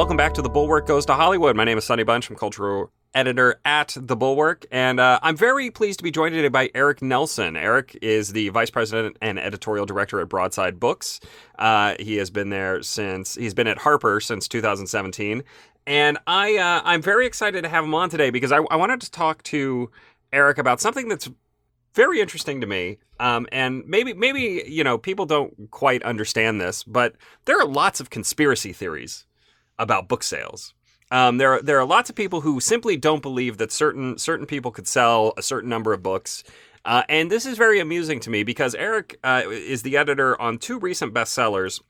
Welcome back to The Bulwark Goes to Hollywood. My name is Sonny Bunch. I'm cultural editor at The Bulwark, and uh, I'm very pleased to be joined today by Eric Nelson. Eric is the vice president and editorial director at Broadside Books. Uh, he has been there since he's been at Harper since 2017, and I uh, I'm very excited to have him on today because I, I wanted to talk to Eric about something that's very interesting to me. Um, and maybe maybe you know people don't quite understand this, but there are lots of conspiracy theories about book sales. Um, there are, there are lots of people who simply don't believe that certain certain people could sell a certain number of books. Uh, and this is very amusing to me because Eric uh, is the editor on two recent bestsellers,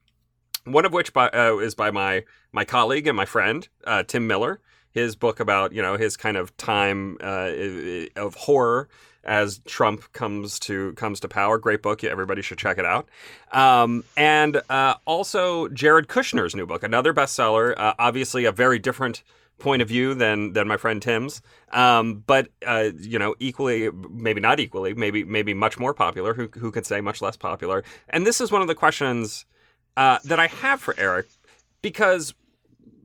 one of which by, uh, is by my my colleague and my friend uh, Tim Miller. His book about you know his kind of time uh, of horror as Trump comes to comes to power. Great book. Everybody should check it out. Um, and uh, also Jared Kushner's new book, another bestseller. Uh, obviously, a very different point of view than than my friend Tim's, um, but uh, you know, equally, maybe not equally, maybe maybe much more popular. Who who could say much less popular? And this is one of the questions uh, that I have for Eric because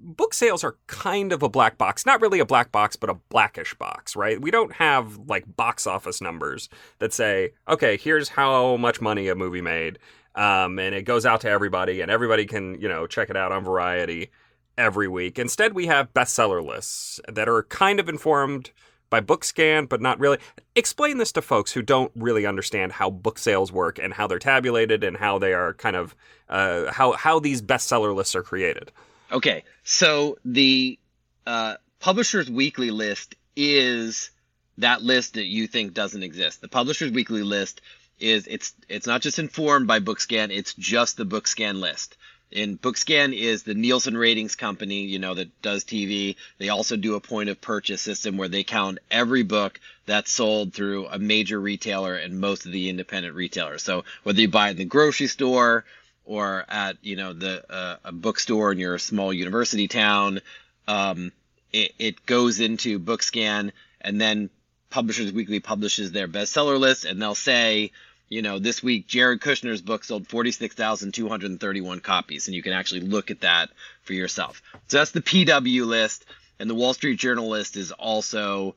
book sales are kind of a black box. Not really a black box, but a blackish box, right? We don't have like box office numbers that say, okay, here's how much money a movie made. Um, and it goes out to everybody, and everybody can, you know, check it out on Variety every week. Instead, we have bestseller lists that are kind of informed by Bookscan, but not really. Explain this to folks who don't really understand how book sales work and how they're tabulated and how they are kind of uh, how how these bestseller lists are created. Okay, so the uh, Publishers Weekly list is that list that you think doesn't exist. The Publishers Weekly list is it's it's not just informed by Bookscan, it's just the Bookscan list. And Bookscan is the Nielsen ratings company, you know, that does TV. They also do a point of purchase system where they count every book that's sold through a major retailer and most of the independent retailers. So whether you buy it in the grocery store or at you know the uh, a bookstore in your small university town. Um, it, it goes into Bookscan, and then Publishers Weekly publishes their bestseller list, and they'll say, you know, this week Jared Kushner's book sold 46,231 copies, and you can actually look at that for yourself. So that's the PW list, and the Wall Street Journal list is also,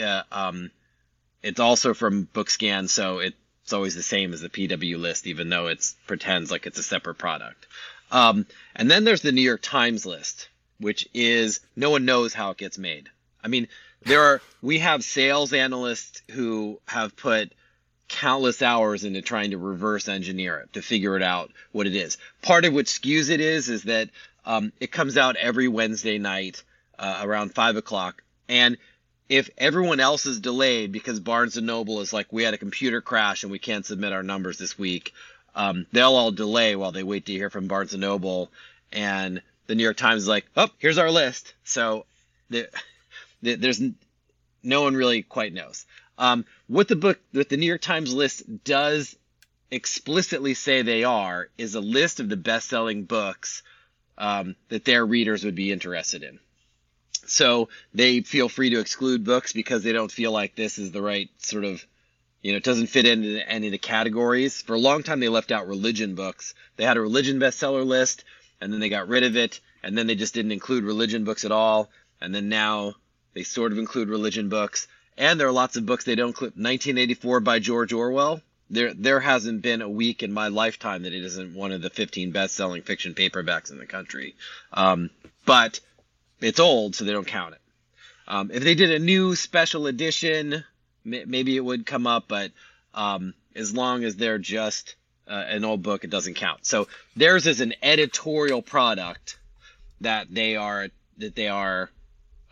uh, um, it's also from Bookscan, so it it's always the same as the PW list, even though it pretends like it's a separate product. Um, and then there's the New York Times list, which is no one knows how it gets made. I mean, there are we have sales analysts who have put countless hours into trying to reverse engineer it to figure it out what it is. Part of what skews it is is that um, it comes out every Wednesday night uh, around five o'clock, and if everyone else is delayed because Barnes and Noble is like, we had a computer crash and we can't submit our numbers this week, um, they'll all delay while they wait to hear from Barnes and Noble. And the New York Times is like, oh, here's our list. So the, the, there's no one really quite knows. Um, what the book, what the New York Times list does explicitly say they are is a list of the best-selling books um, that their readers would be interested in. So they feel free to exclude books because they don't feel like this is the right sort of, you know, it doesn't fit into any of the categories. For a long time, they left out religion books. They had a religion bestseller list, and then they got rid of it, and then they just didn't include religion books at all. And then now they sort of include religion books. And there are lots of books they don't include. 1984 by George Orwell. There, there hasn't been a week in my lifetime that it isn't one of the 15 best-selling fiction paperbacks in the country. Um, but it's old, so they don't count it. Um, if they did a new special edition, maybe it would come up, but um, as long as they're just uh, an old book, it doesn't count. So theirs is an editorial product that they are that they are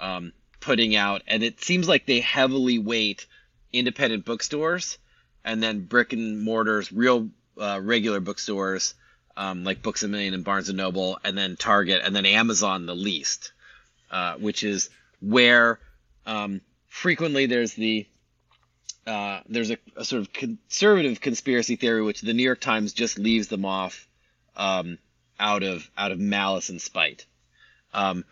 um, putting out, and it seems like they heavily weight independent bookstores and then brick and mortars, real uh, regular bookstores um, like Books a Million and Barnes and Noble, and then Target, and then Amazon the least uh, which is where um, frequently there's the uh, there's a, a, sort of conservative conspiracy theory which the New York Times just leaves them off um, out of out of malice and spite. Um,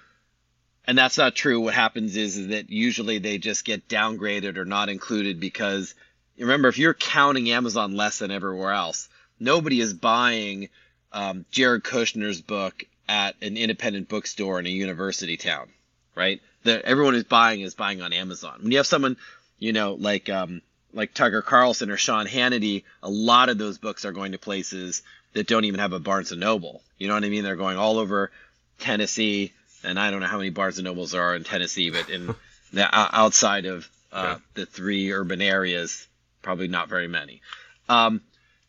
and that's not true. What happens is, is that usually they just get downgraded or not included because remember if you're counting Amazon less than everywhere else, nobody is buying um, Jared Kushner's book at an independent bookstore in a university town, right? That everyone is buying is buying on Amazon. When you have someone, you know, like um, like Tucker Carlson or Sean Hannity, a lot of those books are going to places that don't even have a Barnes and Noble. You know what I mean? They're going all over Tennessee, and I don't know how many Barnes and Nobles there are in Tennessee, but in the outside of uh, yeah. the three urban areas, probably not very many. Um,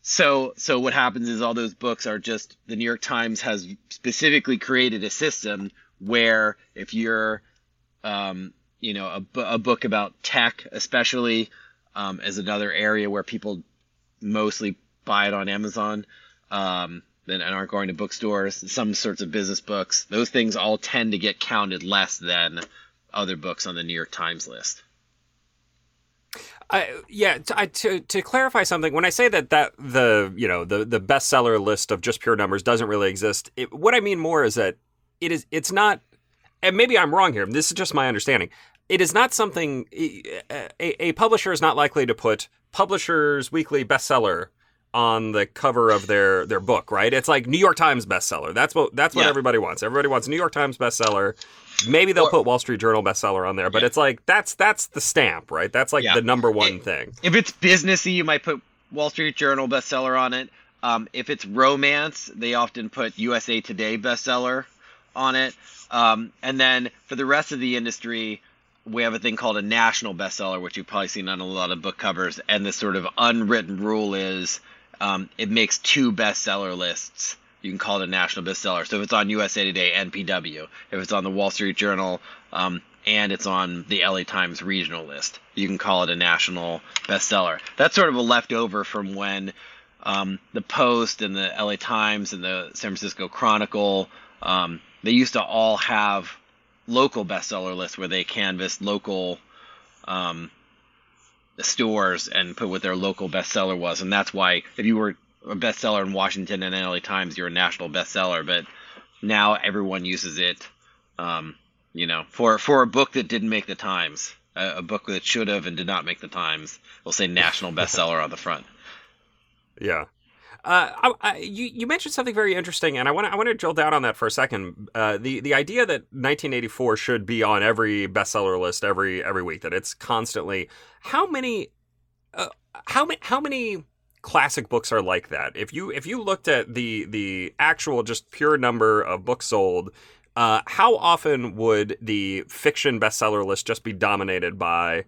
so so what happens is all those books are just the New York Times has specifically created a system where if you're um, you know a, a book about tech especially um, as another area where people mostly buy it on Amazon um, and aren't going to bookstores some sorts of business books. Those things all tend to get counted less than other books on the New York Times list I, yeah, to, I, to to clarify something, when I say that that the you know the the bestseller list of just pure numbers doesn't really exist, it, what I mean more is that it is it's not, and maybe I'm wrong here. This is just my understanding. It is not something a, a publisher is not likely to put Publishers Weekly bestseller on the cover of their their book, right? It's like New York Times bestseller. That's what that's what yeah. everybody wants. Everybody wants New York Times bestseller. Maybe they'll or, put Wall Street Journal bestseller on there, but yeah. it's like that's that's the stamp, right? That's like yeah. the number one it, thing. If it's businessy, you might put Wall Street Journal bestseller on it. Um, if it's romance, they often put USA Today bestseller on it. Um, and then for the rest of the industry, we have a thing called a national bestseller, which you've probably seen on a lot of book covers. And the sort of unwritten rule is um, it makes two bestseller lists you can call it a national bestseller. So if it's on USA Today and PW, if it's on the Wall Street Journal, um, and it's on the LA Times regional list, you can call it a national bestseller. That's sort of a leftover from when um, the Post and the LA Times and the San Francisco Chronicle, um, they used to all have local bestseller lists where they canvassed local um, stores and put what their local bestseller was. And that's why if you were a bestseller in Washington and LA Times, you're a national bestseller. But now everyone uses it, um, you know, for for a book that didn't make the Times, a, a book that should have and did not make the Times. We'll say national bestseller on the front. Yeah. Uh, I, I, you, you mentioned something very interesting, and I want to I want to drill down on that for a second. Uh, the the idea that 1984 should be on every bestseller list every every week, that it's constantly. How many, uh, how many, how many classic books are like that. If you if you looked at the the actual just pure number of books sold, uh, how often would the fiction bestseller list just be dominated by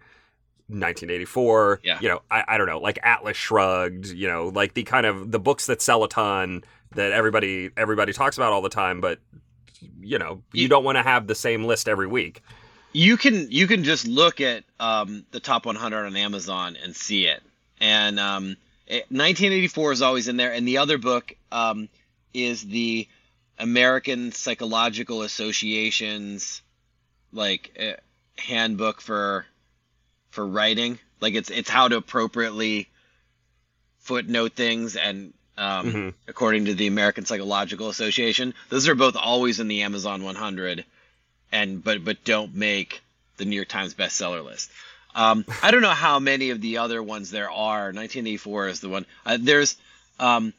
1984? Yeah. You know, I, I don't know, like Atlas Shrugged. You know, like the kind of the books that sell a ton that everybody everybody talks about all the time, but you know, you, you don't want to have the same list every week. You can you can just look at um, the top 100 on Amazon and see it, and um, 1984 is always in there, and the other book um, is the American Psychological Association's like uh, handbook for for writing. Like it's it's how to appropriately footnote things and um, mm-hmm. according to the American Psychological Association. Those are both always in the Amazon 100, and but but don't make the New York Times bestseller list. Um, I don't know how many of the other ones there are. 1984 is the one. Uh, there's, um,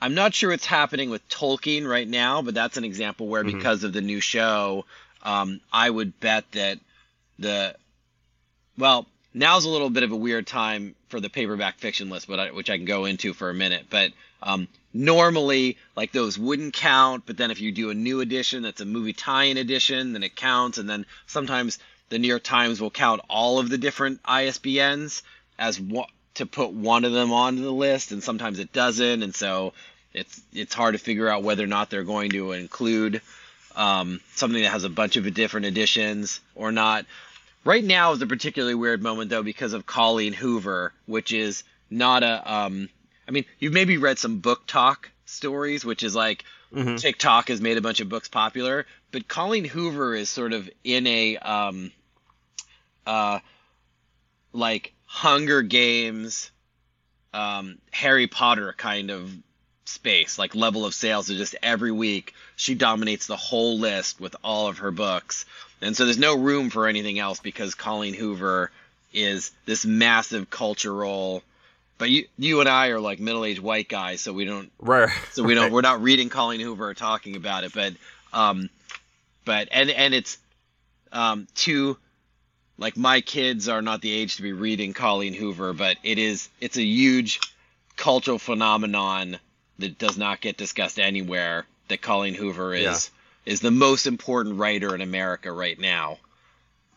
I'm not sure what's happening with Tolkien right now, but that's an example where mm-hmm. because of the new show, um, I would bet that the, well, now's a little bit of a weird time for the paperback fiction list, but I, which I can go into for a minute. But um, normally, like those wouldn't count. But then if you do a new edition, that's a movie tie-in edition, then it counts. And then sometimes the New York Times will count all of the different ISBNs as one, to put one of them onto the list, and sometimes it doesn't, and so it's it's hard to figure out whether or not they're going to include um, something that has a bunch of different editions or not. Right now is a particularly weird moment though because of Colleen Hoover, which is not a. Um, I mean, you've maybe read some BookTok stories, which is like mm-hmm. TikTok has made a bunch of books popular, but Colleen Hoover is sort of in a um, uh, like Hunger Games, um, Harry Potter kind of space, like level of sales. So just every week she dominates the whole list with all of her books, and so there's no room for anything else because Colleen Hoover is this massive cultural. But you, you and I are like middle-aged white guys, so we don't, Right. so we don't, right. we're not reading Colleen Hoover or talking about it. But, um, but and and it's, um, to, like my kids are not the age to be reading Colleen Hoover, but it is, it's a huge cultural phenomenon that does not get discussed anywhere. That Colleen Hoover is is the most important writer in America right now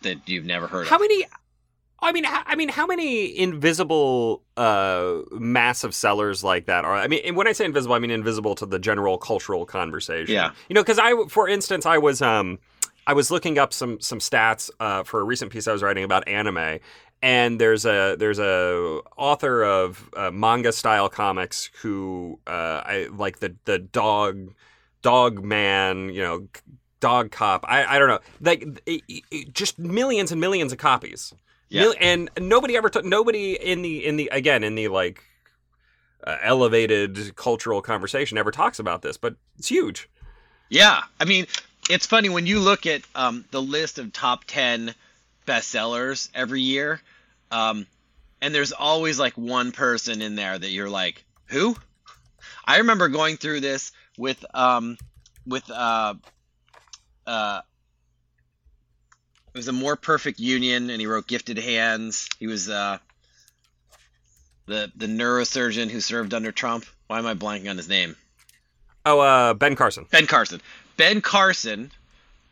that you've never heard How of. many? I mean, I mean, how many invisible, uh, massive sellers like that are? I mean, and when I say invisible, I mean invisible to the general cultural conversation. Yeah. You know, because I, for instance, I was, um, I was looking up some some stats uh, for a recent piece I was writing about anime, and there's a there's a author of uh, manga style comics who uh, I like the the dog dog man, you know, dog cop. I I don't know, like it- it- just millions and millions of copies. Yeah. Mil- and nobody ever took nobody in the in the again in the like uh, elevated cultural conversation ever talks about this, but it's huge. Yeah, I mean, it's funny when you look at um, the list of top ten bestsellers every year, um, and there's always like one person in there that you're like, who? I remember going through this with um, with uh, uh, it was a more perfect union, and he wrote Gifted Hands. He was uh, the the neurosurgeon who served under Trump. Why am I blanking on his name? Oh, uh, Ben Carson. Ben Carson. Ben Carson,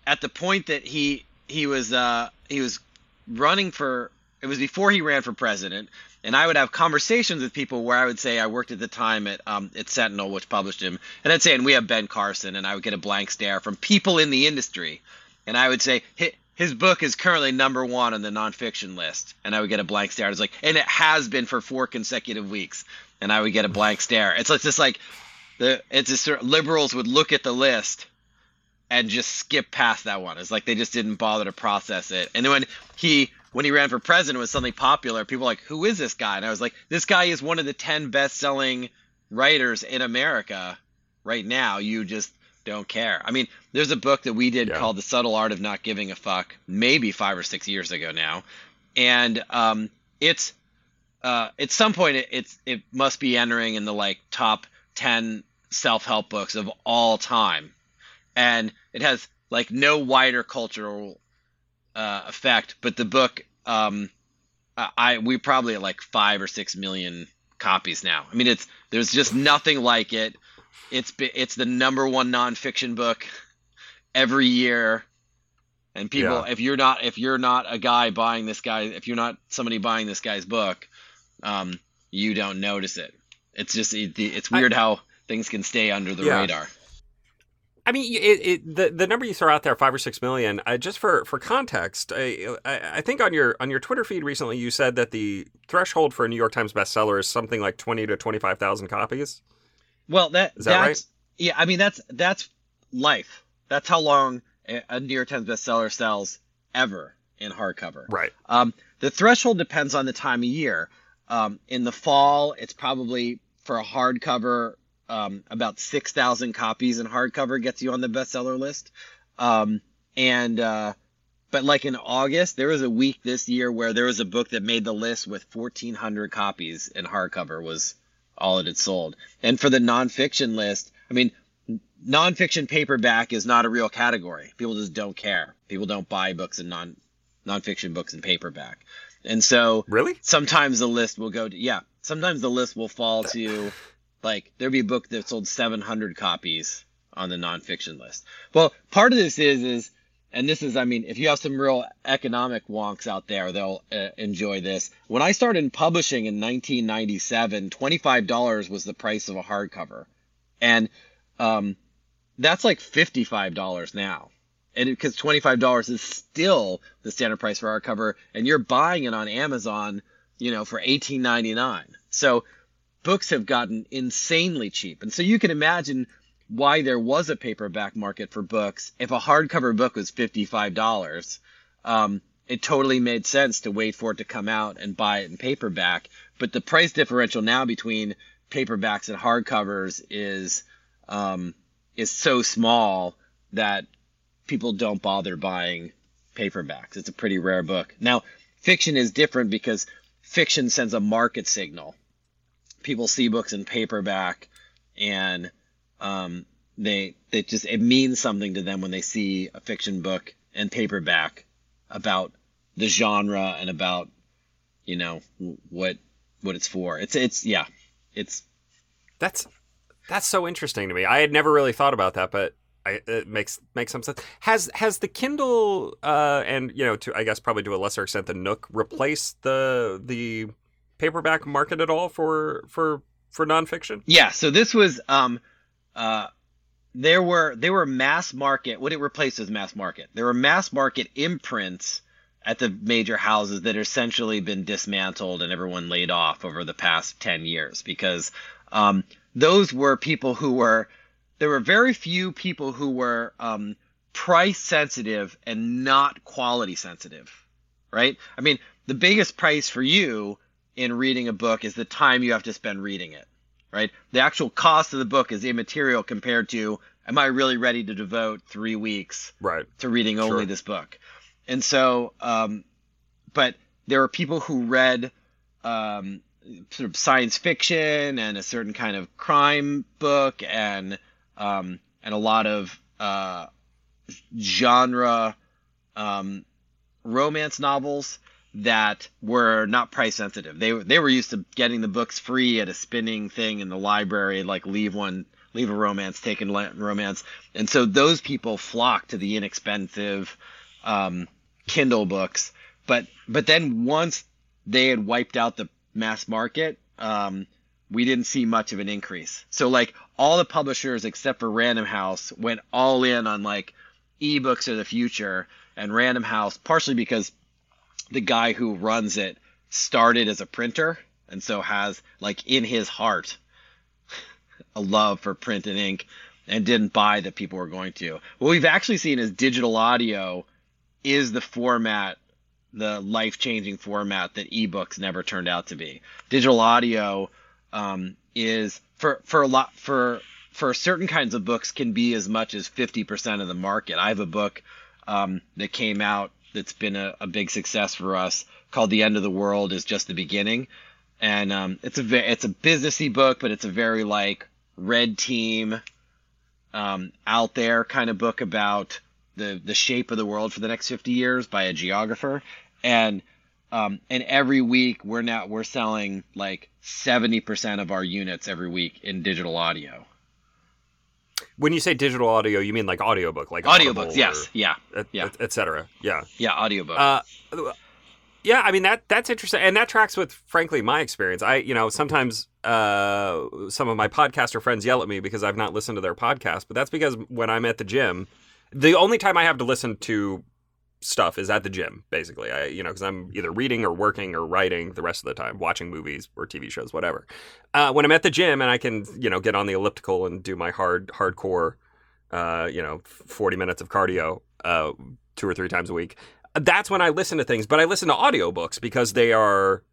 at the point that he he was uh, he was running for it was before he ran for president, and I would have conversations with people where I would say I worked at the time at um, at Sentinel, which published him, and I'd say, and we have Ben Carson, and I would get a blank stare from people in the industry, and I would say "Hi- his book is currently number one on the nonfiction list, and I would get a blank stare. It's like, and it has been for four consecutive weeks, and I would get a blank stare. It's like just like the it's just liberals would look at the list and just skip past that one. It's like they just didn't bother to process it. And then when he when he ran for president it was something popular, people were like, "Who is this guy?" And I was like, "This guy is one of the 10 best-selling writers in America right now. You just don't care." I mean, there's a book that we did Yeah. called The Subtle Art of Not Giving a Fuck, maybe 5 or 6 years ago now. And um it's uh, at some point it, it's it must be entering in the like top 10 self-help books of all time and it has like no wider cultural uh, effect but the book um I I- we probably at like five or six million copies now. I mean it's there's just nothing like it. It's it's the number one nonfiction book every year. And people Yeah. if you're not if you're not a guy buying this guy if you're not somebody buying this guy's book um you don't notice it. It's just it, it's I- weird how things can stay under the Yeah. radar I mean, it, it, the the number you throw out there, five or six million. Uh, just for for context, I, I I think on your on your Twitter feed recently, you said that the threshold for a New York Times bestseller is something like twenty to twenty five thousand copies. Well, that Is that right? that's yeah. I mean, that's that's life. That's how long a, a New York Times bestseller sells ever in hardcover. Right. Um, the threshold depends on the time of year. Um, in the fall, it's probably for a hardcover um, about six thousand copies in hardcover gets you on the bestseller list. Um, and uh, but like in August, there was a week this year where there was a book that made the list with fourteen hundred copies in hardcover was all it had sold. And for the nonfiction list, I mean, nonfiction paperback is not a real category. People just don't care. People don't buy books in non nonfiction books in paperback. And so Really? sometimes the list will go to yeah, sometimes the list will fall to like there'd be a book that sold 700 copies on the nonfiction list. Well, part of this is is and this is I mean, if you have some real economic wonks out there, they'll uh, enjoy this. When I started publishing in 1997, $25 was the price of a hardcover. And um that's like $55 now. And because $25 is still the standard price for hardcover and you're buying it on Amazon, you know, for $18.99. So books have gotten insanely cheap. And so you can imagine why there was a paperback market for books. If a hardcover book was $55, um, it totally made sense to wait for it to come out and buy it in paperback. But the price differential now between paperbacks and hardcovers is um, is so small that people don't bother buying paperbacks. It's a pretty rare book. Now, fiction is different because fiction sends a market signal. People see books in paperback, and um, they they just it means something to them when they see a fiction book in paperback about the genre and about you know what what it's for. It's it's yeah, it's that's that's so interesting to me. I had never really thought about that, but I, it makes makes some sense. Has has the Kindle uh, and you know to I guess probably to a lesser extent the Nook replaced the the paperback market at all for for for nonfiction? Yeah. So this was um uh there were there were mass market what it replaced was mass market. There were mass market imprints at the major houses that essentially been dismantled and everyone laid off over the past 10 years because um, those were people who were there were very few people who were um, price sensitive and not quality sensitive, right? I mean, the biggest price for you in reading a book is the time you have to spend reading it, right? The actual cost of the book is immaterial compared to am I really ready to devote three weeks right. to reading only sure. this book? And so, um, but there are people who read um, sort of science fiction and a certain kind of crime book and um, and a lot of uh, genre um, romance novels that were not price sensitive. They they were used to getting the books free at a spinning thing in the library, like leave one, leave a romance, take a romance, and so those people flocked to the inexpensive um, Kindle books. But but then once they had wiped out the mass market, um, we didn't see much of an increase. So like all the publishers except for Random House went all in on like ebooks are the future and Random House partially because the guy who runs it started as a printer and so has like in his heart a love for print and ink and didn't buy that people were going to. What we've actually seen is digital audio is the format the life-changing format that ebooks never turned out to be. Digital audio um, is for for a lot for for certain kinds of books can be as much as 50% of the market. I have a book um, that came out that's been a, a, big success for us called The End of the World is Just the Beginning. And um, it's a it's a businessy book, but it's a very like red team um, out there kind of book about the the shape of the world for the next 50 years by a geographer. And um, and every week we're now we're selling like 70% of our units every week in digital audio. When you say digital audio, you mean like audiobook, like audiobooks, yes, yeah, et, yeah, etc. Yeah, yeah, audiobook. Uh, yeah, I mean that that's interesting, and that tracks with frankly my experience. I, you know, sometimes uh, some of my podcaster friends yell at me because I've not listened to their podcast, but that's because when I'm at the gym, the only time I have to listen to stuff is at the gym, basically. I, you know, because I'm either reading or working or writing the rest of the time, watching movies or TV shows, whatever. Uh, when I'm at the gym and I can, you know, get on the elliptical and do my hard, hardcore, uh, you know, 40 minutes of cardio uh, two or three times a week, that's when I listen to things. But I listen to audiobooks because they are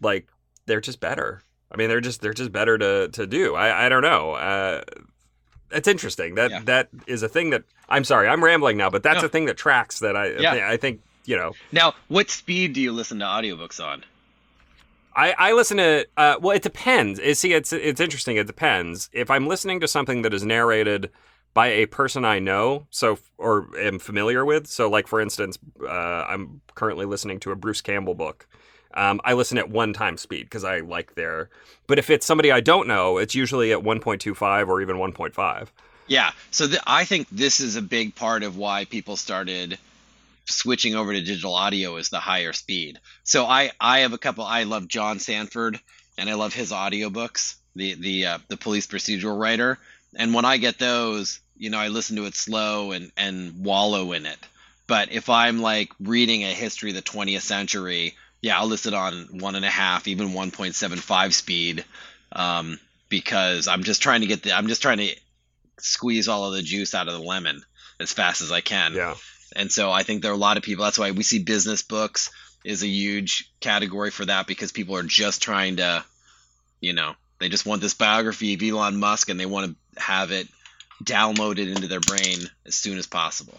like, they're just better. I mean, they're just they're just better to to do. I I don't know. It's interesting. That yeah. that is a thing that I'm sorry, I'm rambling now, but that's no. a thing that tracks that I yeah. I think, you know. Now, what speed do you listen to audiobooks on? I, I listen to uh, well it depends. See it's it's interesting, it depends. If I'm listening to something that is narrated by a person I know, so or am familiar with, so like for instance, uh, I'm currently listening to a Bruce Campbell book um, I listen at one time speed because I like their. But if it's somebody I don't know, it's usually at 1.25 or even 1.5. Yeah. So th- I think this is a big part of why people started switching over to digital audio is the higher speed. So I I have a couple. I love John Sandford and I love his audiobooks. The the uh, the police procedural writer. And when I get those, you know, I listen to it slow and and wallow in it. But if I'm like reading a history of the 20th century yeah, I'll list it on one and a half, even 1.75 speed, um, because I'm just trying to get the, I'm just trying to squeeze all of the juice out of the lemon as fast as I can. Yeah. And so I think there are a lot of people. That's why we see business books is a huge category for that because people are just trying to, you know, they just want this biography of Elon Musk and they want to have it downloaded into their brain as soon as possible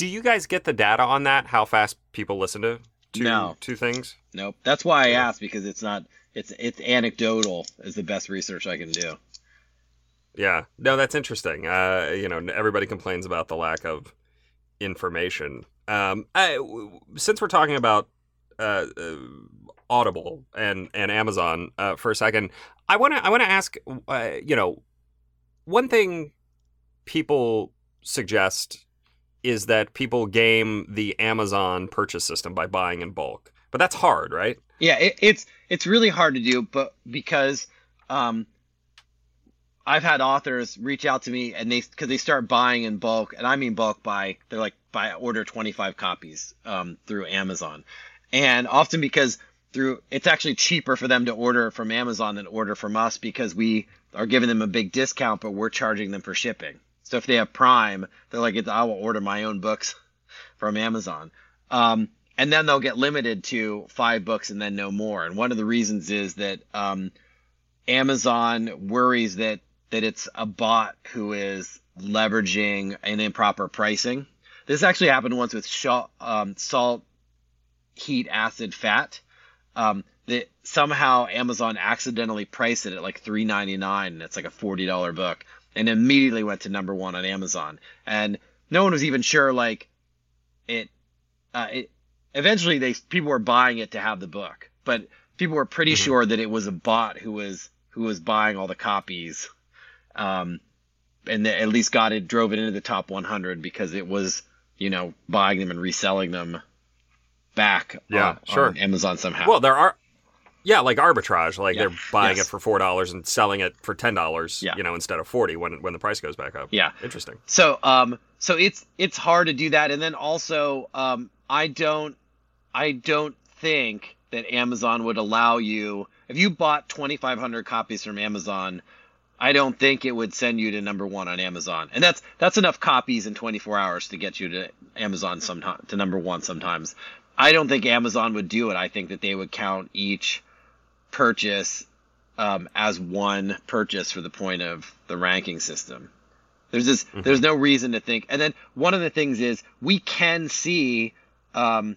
do you guys get the data on that? How fast people listen to to, No. to things? Nope. That's why I asked because it's not. It's it's anecdotal is the best research I can do. Yeah, no, that's interesting. Uh, you know, everybody complains about the lack of information. Um, I, since we're talking about uh, uh, Audible and and Amazon uh, for a second, I want to I want to ask. Uh, you know, one thing people suggest is that people game the Amazon purchase system by buying in bulk, but that's hard, right? Yeah, it, it's it's really hard to do, but because um, I've had authors reach out to me and they because they start buying in bulk, and I mean bulk by They're like buy order twenty five copies um, through Amazon, and often because through it's actually cheaper for them to order from Amazon than order from us because we are giving them a big discount, but we're charging them for shipping. So if they have Prime, they're like, I will order my own books from Amazon. Um, and then they'll get limited to five books and then no more. And one of the reasons is that um, Amazon worries that that it's a bot who is leveraging an improper pricing. This actually happened once with sha- um, salt, heat, acid, fat. Um, that somehow Amazon accidentally priced it at like three ninety nine, and it's like a forty dollar book, and immediately went to number one on Amazon. And no one was even sure like it. Uh, it eventually they people were buying it to have the book, but people were pretty Mhm. sure that it was a bot who was who was buying all the copies, um, and that at least got it drove it into the top 100 because it was you know buying them and reselling them back Yeah, on, sure. on Amazon somehow. Well, there are. Yeah, like arbitrage, like Yeah, they're buying yes. it for four dollars and selling it for ten dollars, Yeah. you know, instead of forty when when the price goes back up. yeah. Interesting. So um so it's it's hard to do that and then also um I don't I don't think that Amazon would allow you if you bought 2500 copies from Amazon I don't think it would send you to number 1 on Amazon. And that's that's enough copies in 24 hours to get you to Amazon sometime to number 1 sometimes. I don't think Amazon would do it. I think that they would count each purchase um, as one purchase for the point of the ranking system. There's this. There's no reason to think. And then one of the things is we can see um,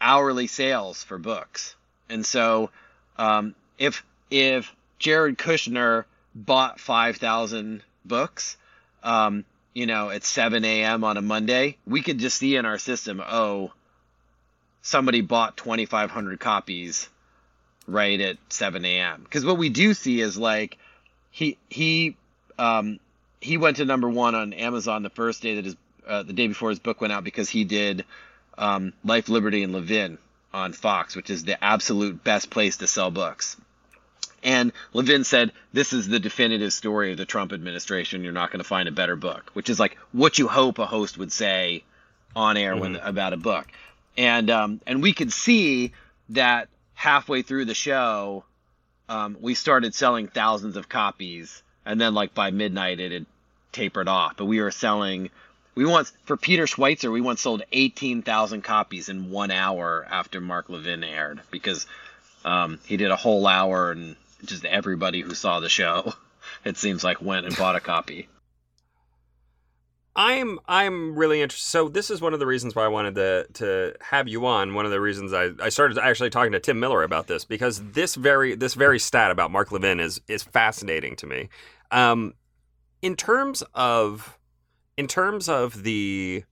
hourly sales for books, and so um, if if Jared Kushner bought five thousand books, um, you know, at 7 a.m. on a Monday, we could just see in our system, oh, somebody bought 2,500 copies right at 7 a.m. Because what we do see is like he he um, he went to number one on Amazon the first day that his uh, the day before his book went out because he did um, Life, Liberty, and Levin on Fox, which is the absolute best place to sell books. And Levin said, "This is the definitive story of the Trump administration. You're not going to find a better book," which is like what you hope a host would say on air when about a book. And um, and we could see that halfway through the show, um, we started selling thousands of copies, and then like by midnight it had tapered off. But we were selling. We once for Peter Schweizer, we once sold eighteen thousand copies in one hour after Mark Levin aired because um, he did a whole hour and just everybody who saw the show, it seems like went and bought a copy. I'm I'm really interested. So this is one of the reasons why I wanted to to have you on. One of the reasons I, I started actually talking to Tim Miller about this because this very this very stat about Mark Levin is is fascinating to me. Um, in terms of in terms of the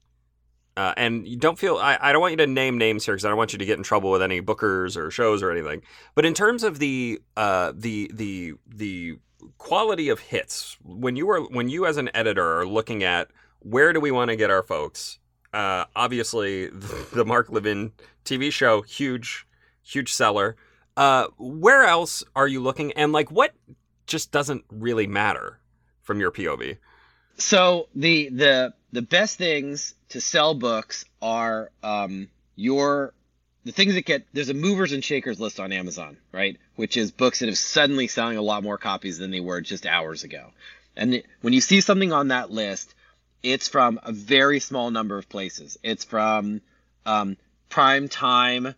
uh, and you don't feel I, I don't want you to name names here because I don't want you to get in trouble with any bookers or shows or anything. But in terms of the uh, the the the quality of hits when you are when you as an editor are looking at where do we want to get our folks? Uh, obviously, the, Mark Levin TV show, huge, huge seller. Uh, where else are you looking? And like, what just doesn't really matter from your POV? So the the the best things to sell books are um, your the things that get there's a movers and shakers list on Amazon, right? Which is books that have suddenly selling a lot more copies than they were just hours ago. And when you see something on that list, it's from a very small number of places. It's from um, prime time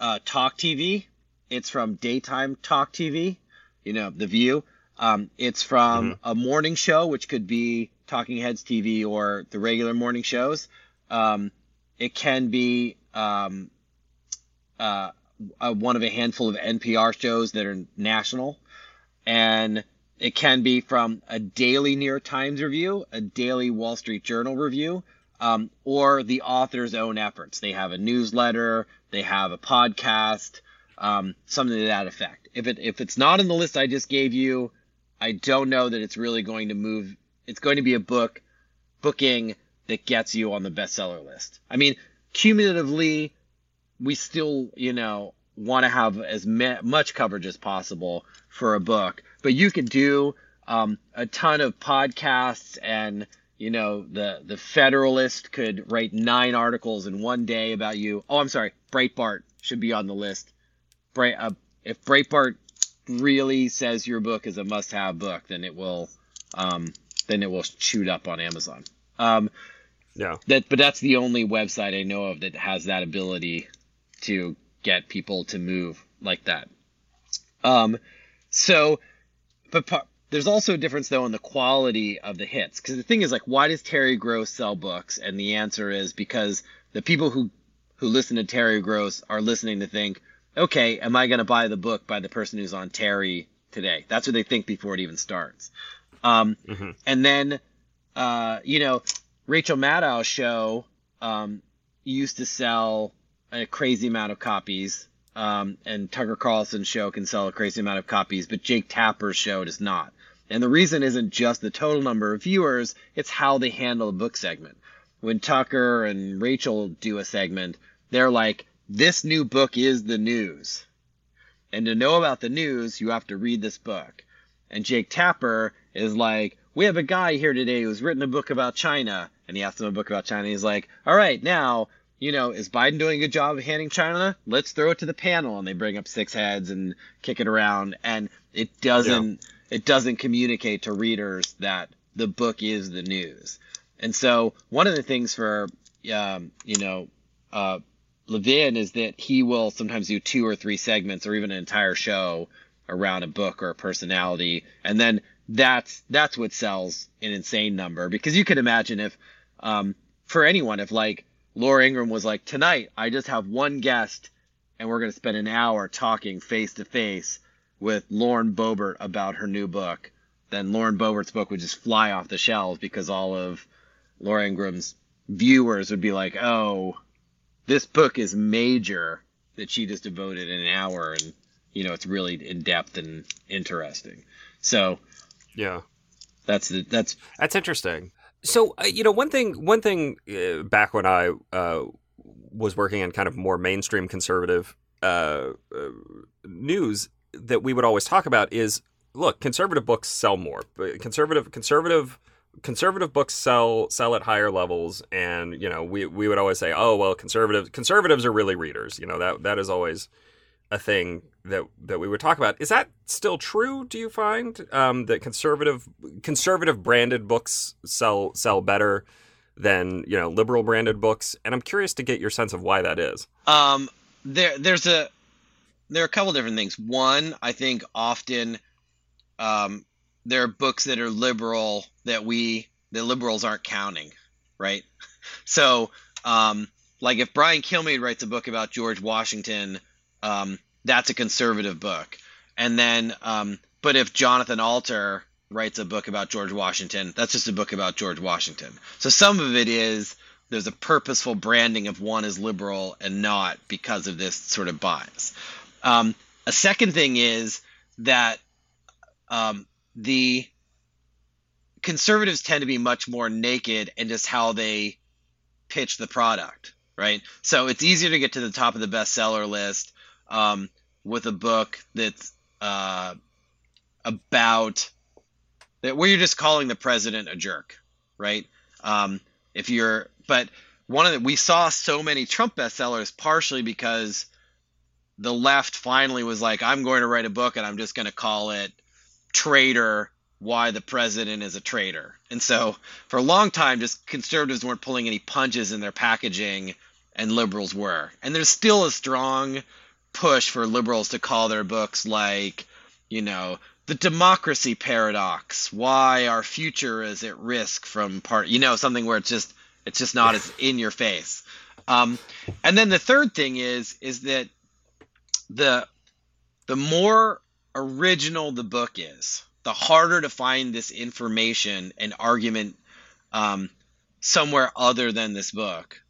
uh, talk TV. It's from daytime talk TV. You know, The View. Um, it's from a morning show, which could be Talking Heads TV or the regular morning shows. Um, it can be um, uh, uh, one of a handful of NPR shows that are national, and it can be from a daily New York Times review, a daily Wall Street Journal review, um, or the author's own efforts. They have a newsletter, they have a podcast, um, something to that effect. If it if it's not in the list I just gave you, I don't know that it's really going to move. It's going to be a book booking that gets you on the bestseller list. I mean, cumulatively, we still you know want to have as much coverage as possible for a book, but you could do um, a ton of podcasts and you know the the Federalist could write nine articles in one day about you. Oh, I'm sorry, Breitbart should be on the list. Bright, uh, if Breitbart really says your book is a must-have book, then it will um, then it will shoot up on Amazon. Um, yeah. That, but that's the only website I know of that has that ability to get people to move like that. Um, so, but there's also a difference though in the quality of the hits because the thing is like, why does Terry Gross sell books? And the answer is because the people who who listen to Terry Gross are listening to think, okay, am I going to buy the book by the person who's on Terry today? That's what they think before it even starts. Um, mm-hmm. And then, uh, you know, Rachel Maddow's show um, used to sell a crazy amount of copies. Um, and Tucker Carlson's show can sell a crazy amount of copies, but Jake Tapper's show does not. And the reason isn't just the total number of viewers, it's how they handle the book segment. When Tucker and Rachel do a segment, they're like, this new book is the news. And to know about the news, you have to read this book. And Jake Tapper is like, we have a guy here today who's written a book about China. And he asked him a book about China. He's like, all right, now you know, is Biden doing a good job of handing China? Let's throw it to the panel, and they bring up six heads and kick it around, and it doesn't yeah. it doesn't communicate to readers that the book is the news. And so one of the things for um, you know uh, Levin is that he will sometimes do two or three segments or even an entire show around a book or a personality, and then that's that's what sells an insane number because you can imagine if um, for anyone if like Laura Ingraham was like, tonight I just have one guest, and we're going to spend an hour talking face to face with Lauren Boebert about her new book. Then Lauren Boebert's book would just fly off the shelves because all of Laura Ingraham's viewers would be like, oh, this book is major that she just devoted an hour and you know it's really in depth and interesting. So yeah, that's the that's that's interesting. So uh, you know, one thing, one thing uh, back when I uh, was working in kind of more mainstream conservative uh, uh, news that we would always talk about is, look, conservative books sell more. Conservative, conservative, conservative books sell sell at higher levels, and you know, we we would always say, oh well, conservative conservatives are really readers. You know that that is always a thing that that we would talk about. Is that still true? Do you find um, that conservative conservative branded books sell sell better than you know liberal branded books? And I'm curious to get your sense of why that is. Um, there there's a there are a couple different things. One, I think often um, there are books that are liberal that we the liberals aren't counting, right? So, um, like if Brian Kilmeade writes a book about George Washington um, that's a conservative book. And then, um, but if Jonathan Alter writes a book about George Washington, that's just a book about George Washington. So some of it is there's a purposeful branding of one as liberal and not because of this sort of bias. Um, a second thing is that um, the conservatives tend to be much more naked in just how they pitch the product, right? So it's easier to get to the top of the bestseller list um, with a book that's uh, about that where you're just calling the president a jerk, right? Um, if you're, but one of the we saw so many Trump bestsellers partially because the left finally was like, I'm going to write a book and I'm just going to call it Traitor Why the President is a Traitor. And so for a long time, just conservatives weren't pulling any punches in their packaging and liberals were. And there's still a strong push for liberals to call their books like, you know, the democracy paradox, why our future is at risk from part, you know, something where it's just It's just not as in your face. Um, and then the third thing is is that the the more original the book is, the harder to find this information and argument um, somewhere other than this book,